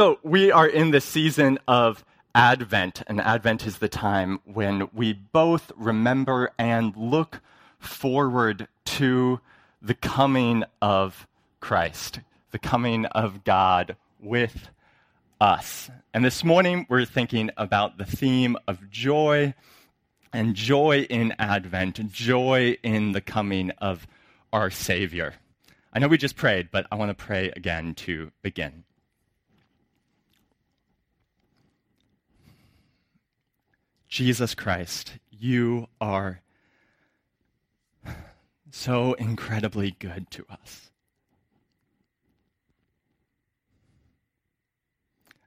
So, we are in the season of Advent, and Advent is the time when we both remember and look forward to the coming of Christ, the coming of God with us. And this morning, we're thinking about the theme of joy and joy in Advent, joy in the coming of our Savior. I know we just prayed, but I want to pray again to begin. Jesus Christ, you are so incredibly good to us.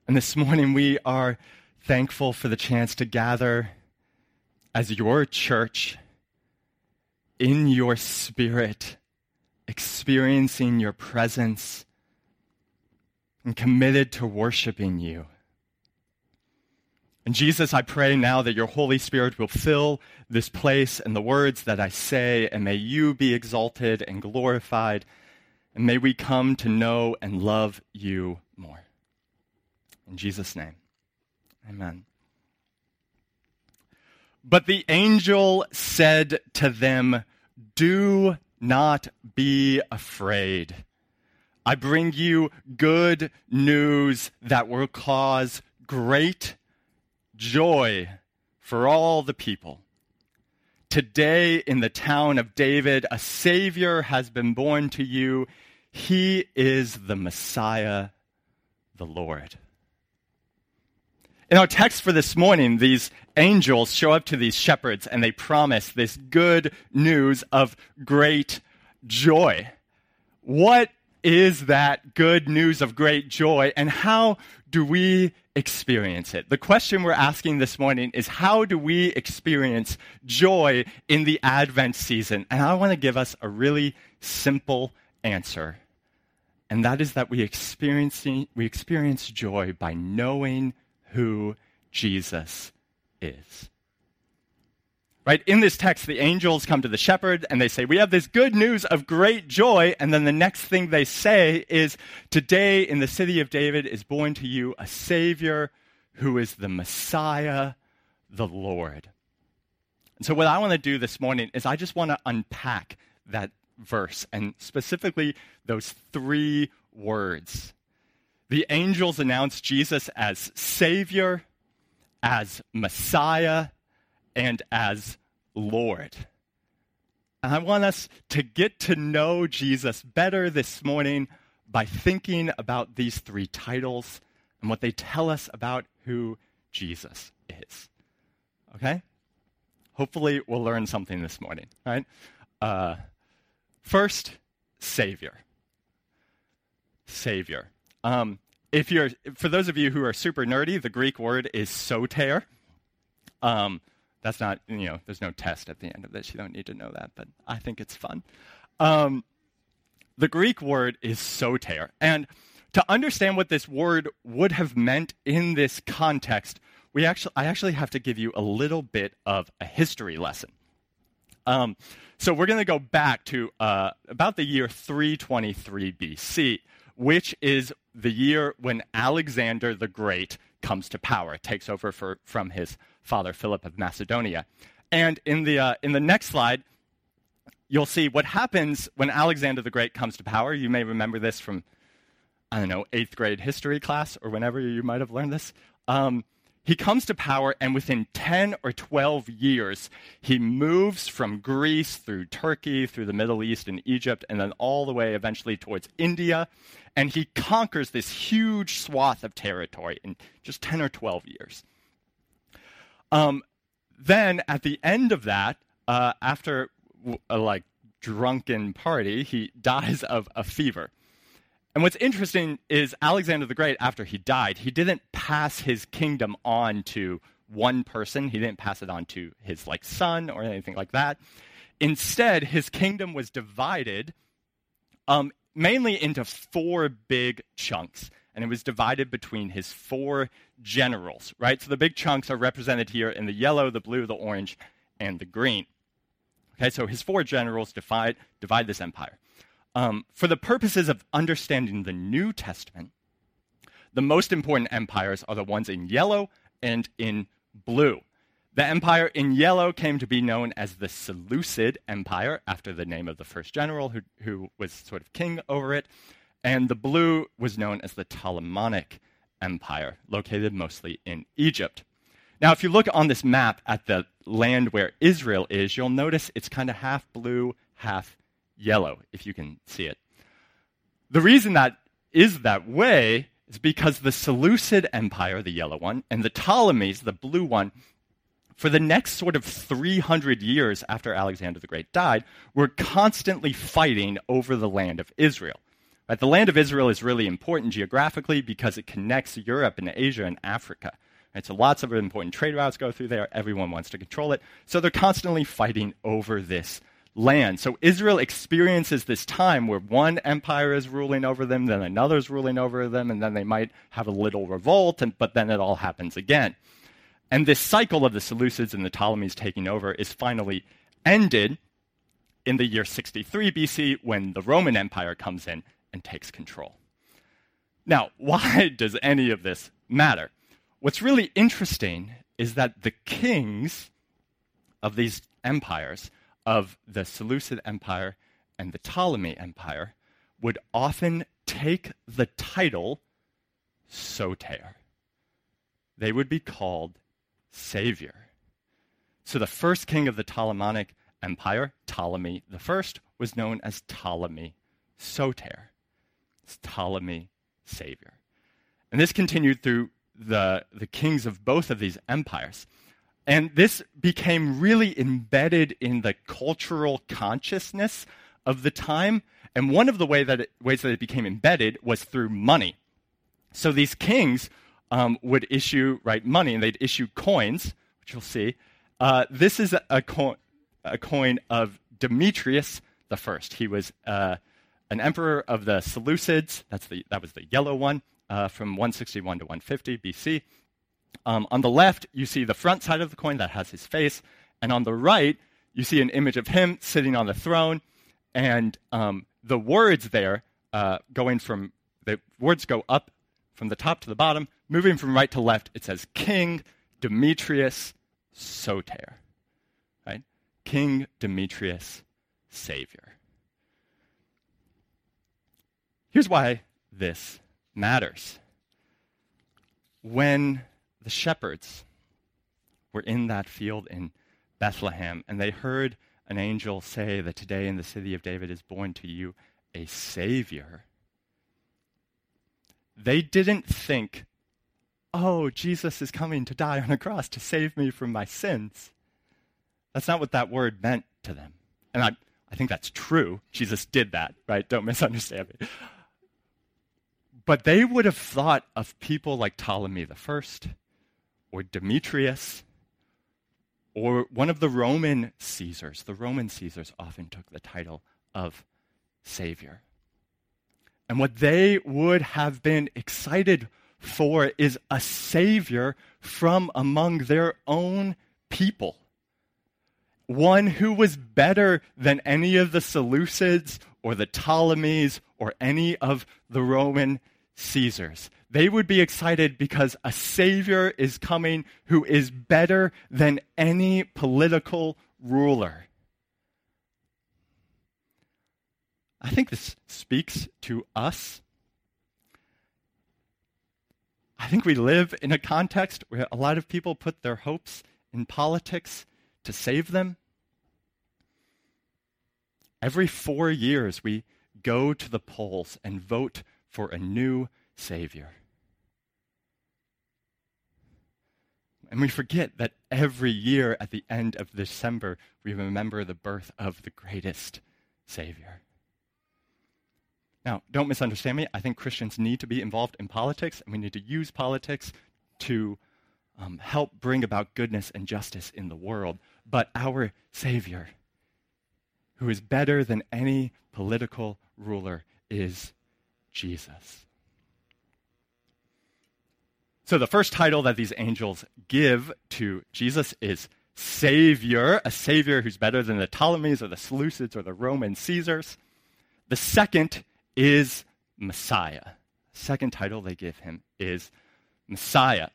And this morning we are thankful for the chance to gather as your church in your spirit, experiencing your presence and committed to worshiping you. And Jesus, I pray now that your Holy Spirit will fill this place and the words that I say, and may you be exalted and glorified, and may we come to know and love you more. In Jesus' name, amen. But the angel said to them, Do not be afraid. I bring you good news that will cause great joy for all the people. Today, in the town of David, a Savior has been born to you. He is the Messiah, the Lord. In our text for this morning, these angels show up to these shepherds and they promise this good news of great joy. What is that good news of great joy, and how do we experience it? The question we're asking this morning is how do we experience joy in the Advent season? And I want to give us a really simple answer. And that is that we experience, we experience joy by knowing who Jesus is. Right? In this text, the angels come to the shepherd and they say, We have this good news of great joy. And then the next thing they say is, Today in the city of David is born to you a Savior who is the Messiah, the Lord. And so, what I want to do this morning is I just want to unpack that verse and specifically those three words. The angels announce Jesus as Savior, as Messiah, and as Lord. And I want us to get to know Jesus better this morning by thinking about these three titles and what they tell us about who Jesus is. Okay? Hopefully, we'll learn something this morning, right? Uh, first, Savior. Savior. Um, if you're, for those of you who are super nerdy, the Greek word is soter. Um, that's not, you know, there's no test at the end of this. You don't need to know that, but I think it's fun. Um, the Greek word is soter. And to understand what this word would have meant in this context, we actually, I actually have to give you a little bit of a history lesson. Um, so we're going to go back to uh, about the year 323 BC, which is the year when Alexander the Great comes to power, takes over for, from his father Philip of Macedonia. And in the, uh, in the next slide, you'll see what happens when Alexander the Great comes to power. You may remember this from, I don't know, eighth grade history class or whenever you might have learned this. Um, he comes to power, and within 10 or 12 years, he moves from Greece through Turkey, through the Middle East and Egypt, and then all the way eventually towards India. And he conquers this huge swath of territory in just 10 or 12 years. Um, then at the end of that, uh, after a like drunken party, he dies of a fever. And what's interesting is Alexander the Great, after he died, he didn't pass his kingdom on to one person. He didn't pass it on to his like son or anything like that. Instead, his kingdom was divided um, mainly into four big chunks and it was divided between his four generals, right? So the big chunks are represented here in the yellow, the blue, the orange, and the green. Okay, so his four generals divide, divide this empire. Um, for the purposes of understanding the New Testament, The most important empires are the ones in yellow and in blue. The empire in yellow came to be known as the Seleucid Empire, after the name of the first general who, who was sort of king over it. And the blue was known as the Ptolemaic Empire, located mostly in Egypt. Now, if you look on this map at the land where Israel is, you'll notice it's kind of half blue, half yellow, if you can see it. The reason that is that way is because the Seleucid Empire, the yellow one, and the Ptolemies, the blue one, for the next sort of 300 years after Alexander the Great died, were constantly fighting over the land of Israel. Right? The land of Israel is really important geographically because it connects Europe and Asia and Africa. Right? So lots of important trade routes go through there. Everyone wants to control it. So they're constantly fighting over this land. So Israel experiences this time where one empire is ruling over them, then another is ruling over them, and then they might have a little revolt, and, but then it all happens again. And this cycle of the Seleucids and the Ptolemies taking over is finally ended in the year 63 BC when the Roman Empire comes in and takes control. Now, why does any of this matter? What's really interesting is that the kings of these empires, of the Seleucid Empire and the Ptolemy Empire, would often take the title Soter. They would be called Savior. So the first king of the Ptolemaic Empire, Ptolemy I, was known as Ptolemy Soter. Ptolemy Savior. And this continued through the, the kings of both of these empires. And this became really embedded in the cultural consciousness of the time. And one of the way that it, ways that it became embedded was through money. So these kings um, would issue right money, and they'd issue coins, which you'll see. Uh, this is a, a, co- a, coin of Demetrius the First. He was uh, an emperor of the Seleucids. That's the, that was the yellow one uh, from 161 to 150 BC. Um, on the left, you see the front side of the coin that has his face, and on the right, you see an image of him sitting on the throne, and um, the words there uh, going from the words go up from the top to the bottom, moving from right to left, it says King Demetrius Soter. Right? King Demetrius Savior. Here's why this matters. When the shepherds were in that field in Bethlehem and they heard an angel say that today in the city of David is born to you a Savior, they didn't think, oh, Jesus is coming to die on a cross to save me from my sins. That's not what that word meant to them. And I, I think that's true. Jesus did that, right? Don't misunderstand me. But they would have thought of people like Ptolemy First, or Demetrius, or one of the Roman Caesars. The Roman Caesars often took the title of Savior. And what they would have been excited for is a Savior from among their own people. One who was better than any of the Seleucids or the Ptolemies or any of the Roman Caesars. They would be excited because a Savior is coming who is better than any political ruler. I think this speaks to us. I think we live in a context where a lot of people put their hopes in politics to save them. Every four years, we go to the polls and vote for a new Savior. And we forget that every year at the end of December, we remember the birth of the greatest Savior. Now, don't misunderstand me. I think Christians need to be involved in politics, and we need to use politics to um, help bring about goodness and justice in the world. But our Savior, who is better than any political ruler, is Jesus. So, the first title that these angels give to Jesus is Savior, a Savior who's better than the Ptolemies or the Seleucids or the Roman Caesars. The second is Messiah. Second title they give him is Messiah.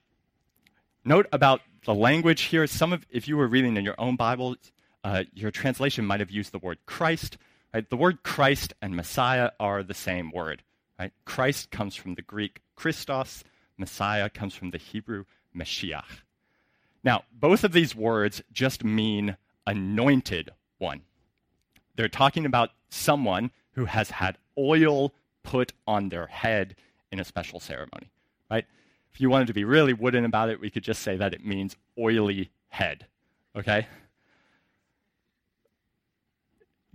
Note about the language here. Some of, if you were reading in your own Bible, uh, your translation might have used the word Christ. Right? The word Christ and Messiah are the same word. Right? Christ comes from the Greek Christos. Messiah comes from the Hebrew Mashiach. Now, both of these words just mean anointed one. They're talking about someone who has had oil put on their head in a special ceremony, right? If you wanted to be really wooden about it, we could just say that it means oily head, okay?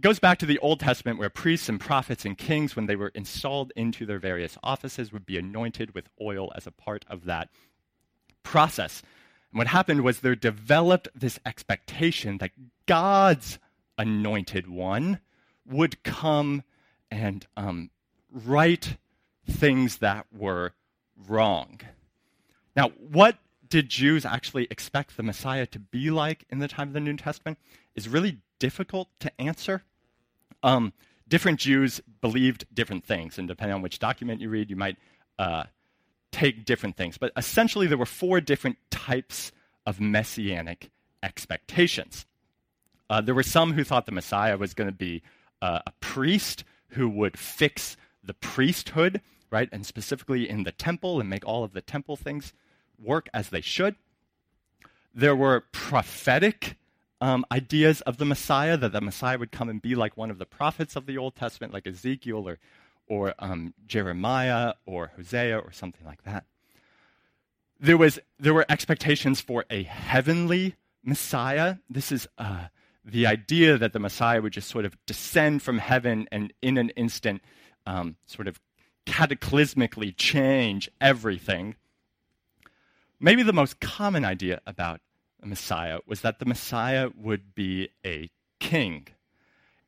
Goes back to the Old Testament where priests and prophets and kings, when they were installed into their various offices, would be anointed with oil as a part of that process. And what happened was there developed this expectation that God's anointed one would come and um, right things that were wrong. Now, what did Jews actually expect the Messiah to be like in the time of the New Testament is really difficult to answer. Um, different Jews believed different things, and depending on which document you read, you might uh, take different things. But essentially, there were four different types of messianic expectations. Uh, there were some who thought the Messiah was going to be uh, a priest who would fix the priesthood, right, and specifically in the temple and make all of the temple things work as they should. There were prophetic um, ideas of the Messiah, that the Messiah would come and be like one of the prophets of the Old Testament, like Ezekiel or, or um, Jeremiah or Hosea or something like that. There, was, there were expectations for a heavenly Messiah. This is uh, the idea that the Messiah would just sort of descend from heaven and in an instant um, sort of cataclysmically change everything. Maybe the most common idea about Messiah was that the Messiah would be a king.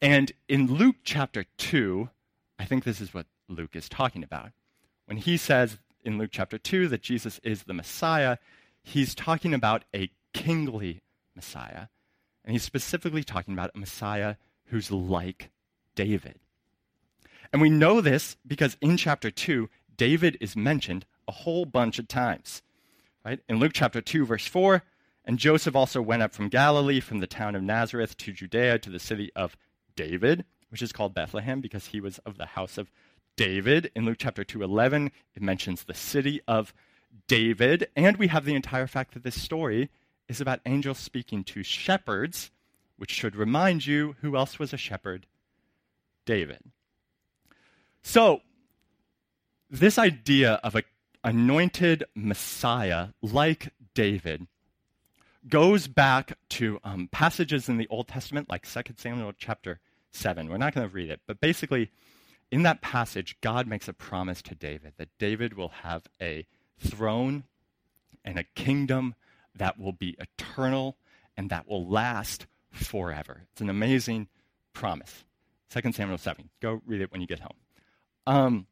And in Luke chapter 2, I think this is what Luke is talking about. When he says in Luke chapter 2 that Jesus is the Messiah, he's talking about a kingly Messiah. And he's specifically talking about a Messiah who's like David. And we know this because in chapter 2, David is mentioned a whole bunch of times. Right? In Luke chapter 2, verse 4, and Joseph also went up from Galilee, from the town of Nazareth to Judea, to the city of David, which is called Bethlehem because he was of the house of David. In Luke chapter 2:11, it mentions the city of David, and we have the entire fact that this story is about angels speaking to shepherds, which should remind you who else was a shepherd? David. So, this idea of an anointed Messiah like David goes back to um, passages in the Old Testament, like 2 Samuel chapter 7. We're not going to read it, but basically, in that passage, God makes a promise to David that David will have a throne and a kingdom that will be eternal and that will last forever. It's an amazing promise. 2 Samuel 7. Go read it when you get home. Um,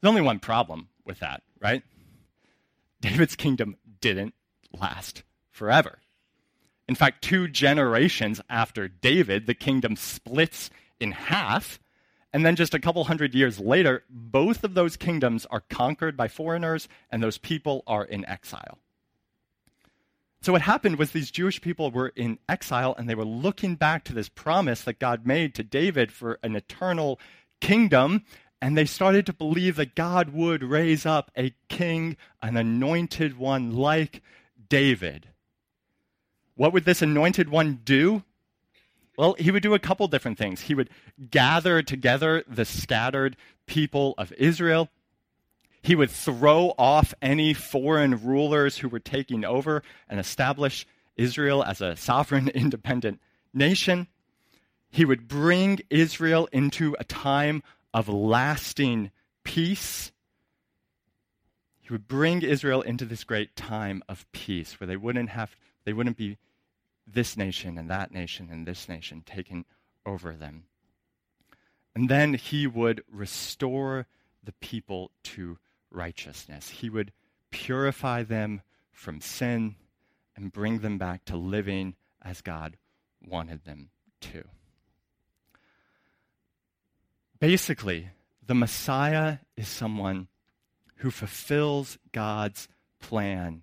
there's only one problem with that, right? David's kingdom didn't last forever. In fact, two generations after David, the kingdom splits in half. And then just a couple hundred years later, both of those kingdoms are conquered by foreigners, and those people are in exile. So, what happened was these Jewish people were in exile, and they were looking back to this promise that God made to David for an eternal kingdom, and they started to believe that God would raise up a king, an anointed one like David. What would this anointed one do? Well, he would do a couple different things. He would gather together the scattered people of Israel. He would throw off any foreign rulers who were taking over and establish Israel as a sovereign, independent nation. He would bring Israel into a time of lasting peace. He would bring Israel into this great time of peace where they wouldn't have they wouldn't be this nation and that nation and this nation taking over them. And then he would restore the people to righteousness. He would purify them from sin and bring them back to living as God wanted them to. Basically, the Messiah is someone who fulfills God's plan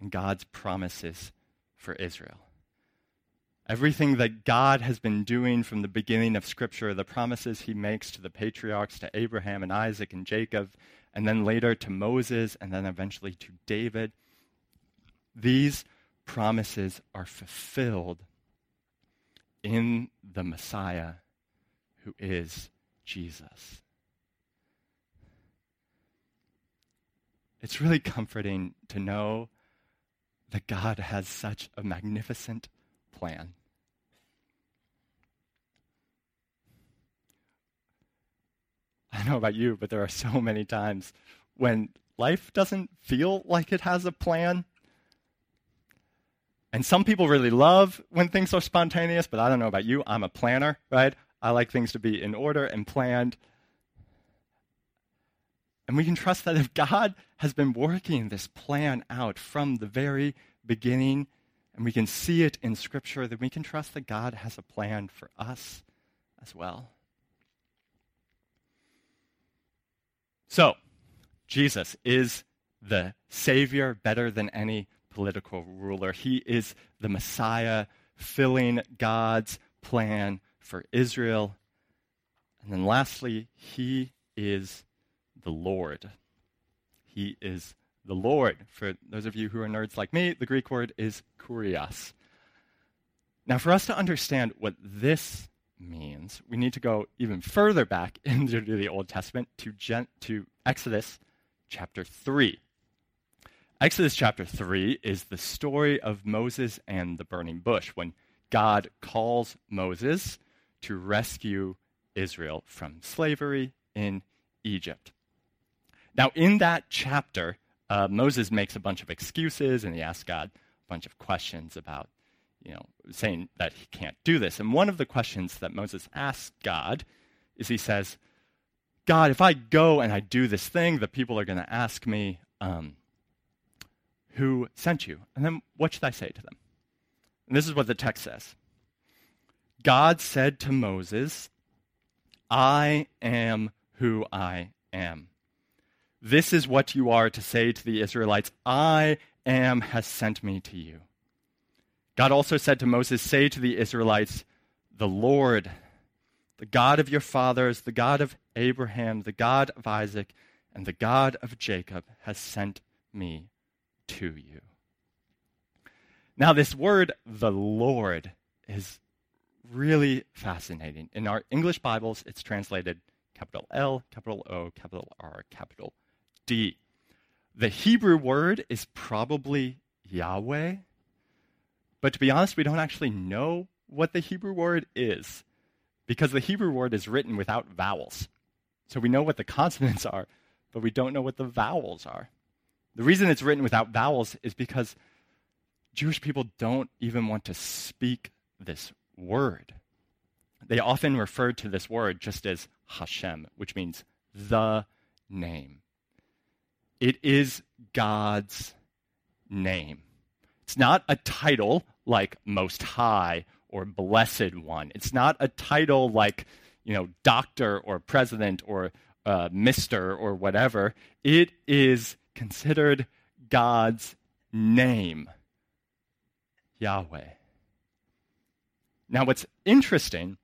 and God's promises for Israel. Everything that God has been doing from the beginning of Scripture, the promises he makes to the patriarchs, to Abraham and Isaac and Jacob, and then later to Moses, and then eventually to David, these promises are fulfilled in the Messiah who is Jesus. It's really comforting to know that God has such a magnificent plan. I don't know about you, but there are so many times when life doesn't feel like it has a plan. And some people really love when things are spontaneous, but I don't know about you. I'm a planner, right? I like things to be in order and planned. And we can trust that if God has been working this plan out from the very beginning, and we can see it in Scripture, then we can trust that God has a plan for us as well. So, Jesus is the Savior better than any political ruler. He is the Messiah filling God's plan for Israel. And then lastly, He is the Lord. He is the Lord. For those of you who are nerds like me, the Greek word is kurios. Now, for us to understand what this means, we need to go even further back into the Old Testament to, Gen- to Exodus chapter 3. Exodus chapter 3 is the story of Moses and the burning bush when God calls Moses to rescue Israel from slavery in Egypt. Now, in that chapter, uh, Moses makes a bunch of excuses and he asks God a bunch of questions about, you know, saying that he can't do this. And one of the questions that Moses asks God is he says, God, if I go and I do this thing, the people are going to ask me, um, who sent you? And then what should I say to them? And this is what the text says God said to Moses, I am who I am. This is what you are to say to the Israelites I am has sent me to you. God also said to Moses, Say to the Israelites, The Lord, the God of your fathers, the God of Abraham, the God of Isaac, and the God of Jacob, has sent me to you. Now, this word, the Lord, is really fascinating. In our English Bibles, it's translated capital L, capital O, capital R, capital D. The Hebrew word is probably Yahweh, but to be honest, we don't actually know what the Hebrew word is because the Hebrew word is written without vowels. So we know what the consonants are, but we don't know what the vowels are. The reason it's written without vowels is because Jewish people don't even want to speak this word. They often refer to this word just as Hashem, which means the name. It is God's name. It's not a title like Most High or Blessed One. It's not a title like, you know, Doctor or President or uh, Mister or whatever. It is considered God's name, Yahweh. Now, what's interesting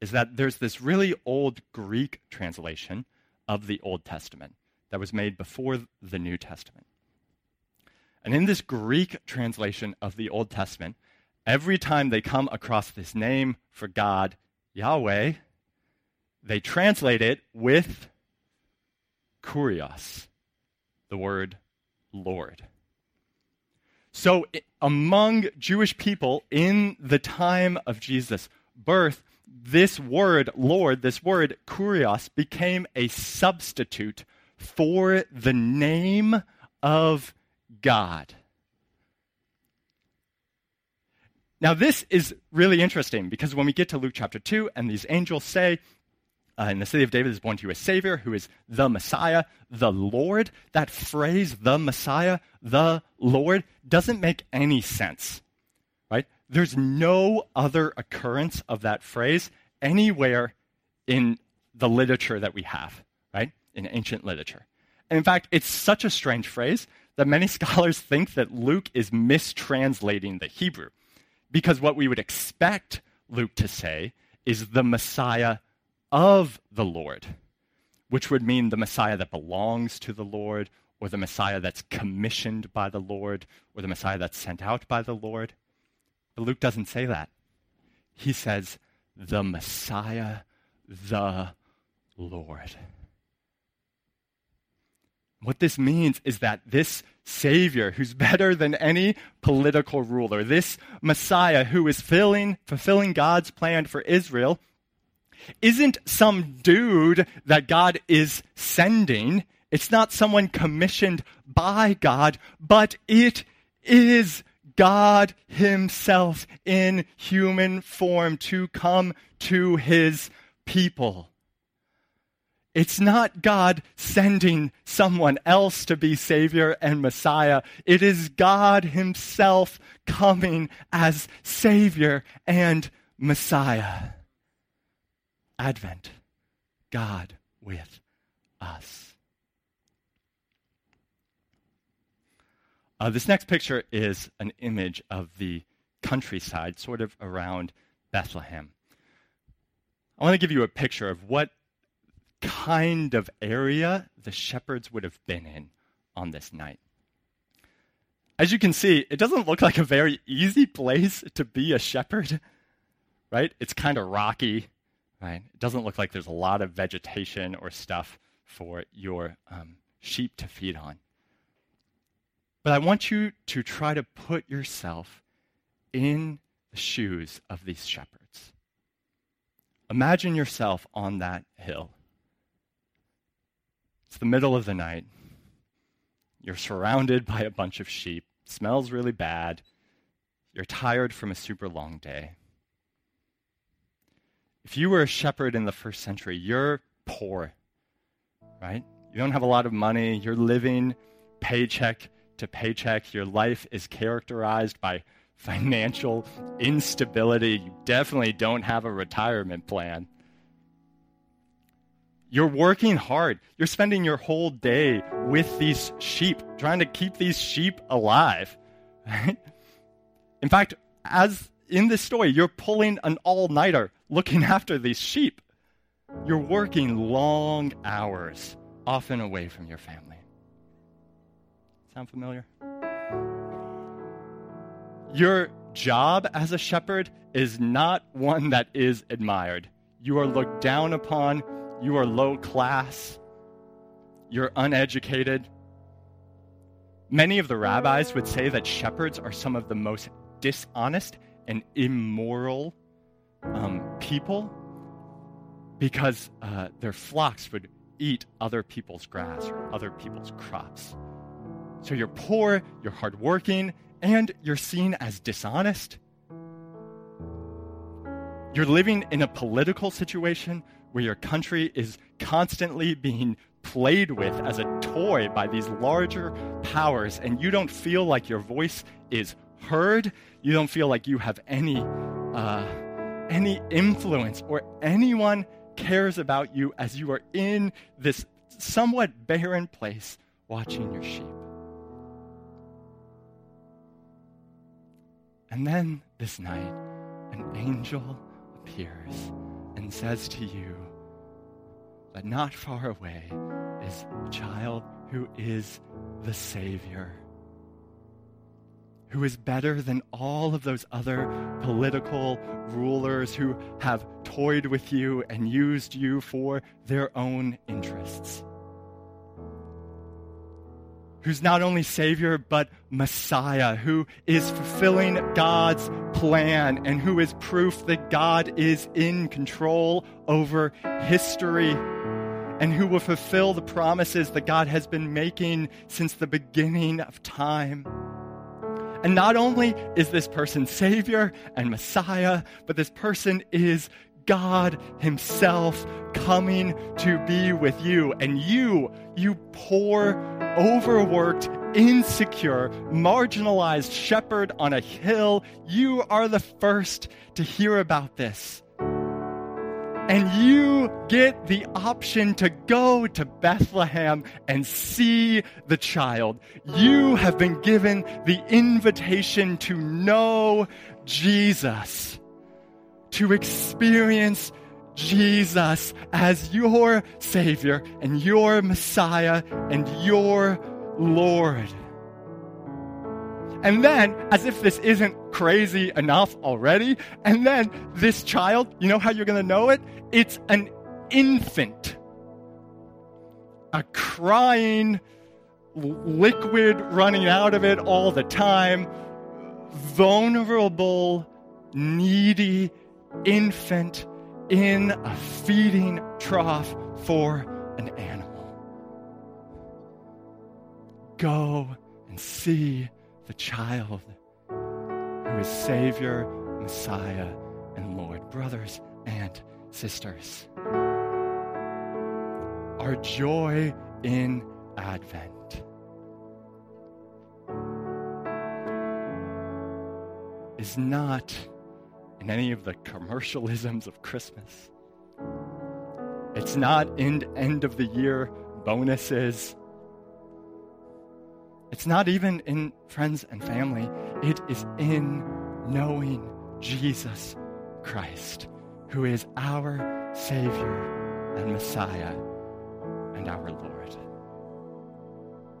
is that there's this really old Greek translation of the Old Testament that was made before the New Testament. And in this Greek translation of the Old Testament, every time they come across this name for God, Yahweh, they translate it with kurios, the word Lord. So, among Jewish people in the time of Jesus' birth, this word, Lord, this word, kurios, became a substitute for the name of God. Now, this is really interesting because when we get to Luke chapter 2, and these angels say, uh, in the city of David is born to you a Savior who is the Messiah, the Lord. That phrase, the Messiah, the Lord, doesn't make any sense, right? There's no other occurrence of that phrase anywhere in the literature that we have, right? In ancient literature. And in fact, it's such a strange phrase that many scholars think that Luke is mistranslating the Hebrew. Because what we would expect Luke to say is the Messiah of the Lord, which would mean the Messiah that belongs to the Lord, or the Messiah that's commissioned by the Lord, or the Messiah that's sent out by the Lord. But Luke doesn't say that. He says, the Messiah, the Lord. What this means is that this Savior, who's better than any political ruler, this Messiah who is filling, fulfilling God's plan for Israel, isn't some dude that God is sending. It's not someone commissioned by God, but it is God Himself in human form to come to His people. It's not God sending someone else to be Savior and Messiah. It is God Himself coming as Savior and Messiah. Advent, God with us. Uh, this next picture is an image of the countryside, sort of around Bethlehem. I want to give you a picture of what kind of area the shepherds would have been in on this night. As you can see, it doesn't look like a very easy place to be a shepherd, right? It's kind of rocky, right? It doesn't look like there's a lot of vegetation or stuff for your um, sheep to feed on. But I want you to try to put yourself in the shoes of these shepherds. Imagine yourself on that hill it's the middle of the night. You're surrounded by a bunch of sheep. It smells really bad. You're tired from a super long day. If you were a shepherd in the first century, you're poor, right? You don't have a lot of money. You're living paycheck to paycheck. Your life is characterized by financial instability. You definitely don't have a retirement plan. You're working hard. You're spending your whole day with these sheep, trying to keep these sheep alive. Right? In fact, as in this story, you're pulling an all nighter looking after these sheep. You're working long hours, often away from your family. Sound familiar? Your job as a shepherd is not one that is admired. You are looked down upon you are low class, you're uneducated. Many of the rabbis would say that shepherds are some of the most dishonest and immoral um, people because uh, their flocks would eat other people's grass or other people's crops. So you're poor, you're hardworking, and you're seen as dishonest. You're living in a political situation where your country is constantly being played with as a toy by these larger powers, and you don't feel like your voice is heard, you don't feel like you have any, uh, any influence or anyone cares about you as you are in this somewhat barren place watching your sheep. And then this night, an angel appears and says to you that not far away is a child who is the Savior, who is better than all of those other political rulers who have toyed with you and used you for their own interests who's not only Savior, but Messiah, who is fulfilling God's plan and who is proof that God is in control over history and who will fulfill the promises that God has been making since the beginning of time. And not only is this person Savior and Messiah, but this person is God Himself coming to be with you. And you, you poor, overworked, insecure, marginalized shepherd on a hill, you are the first to hear about this. And you get the option to go to Bethlehem and see the child. You have been given the invitation to know Jesus, to experience Jesus as your Savior and your Messiah and your Lord. And then, as if this isn't crazy enough already, and then this child, you know how you're going to know it? It's an infant. A crying, liquid running out of it all the time, vulnerable, needy infant in a feeding trough for an animal. Go and see the child who is Savior, Messiah, and Lord. Brothers and sisters, our joy in Advent is not in any of the commercialisms of Christmas. It's not in end of the year bonuses. It's not even in friends and family. It is in knowing Jesus Christ, who is our Savior and Messiah and our Lord.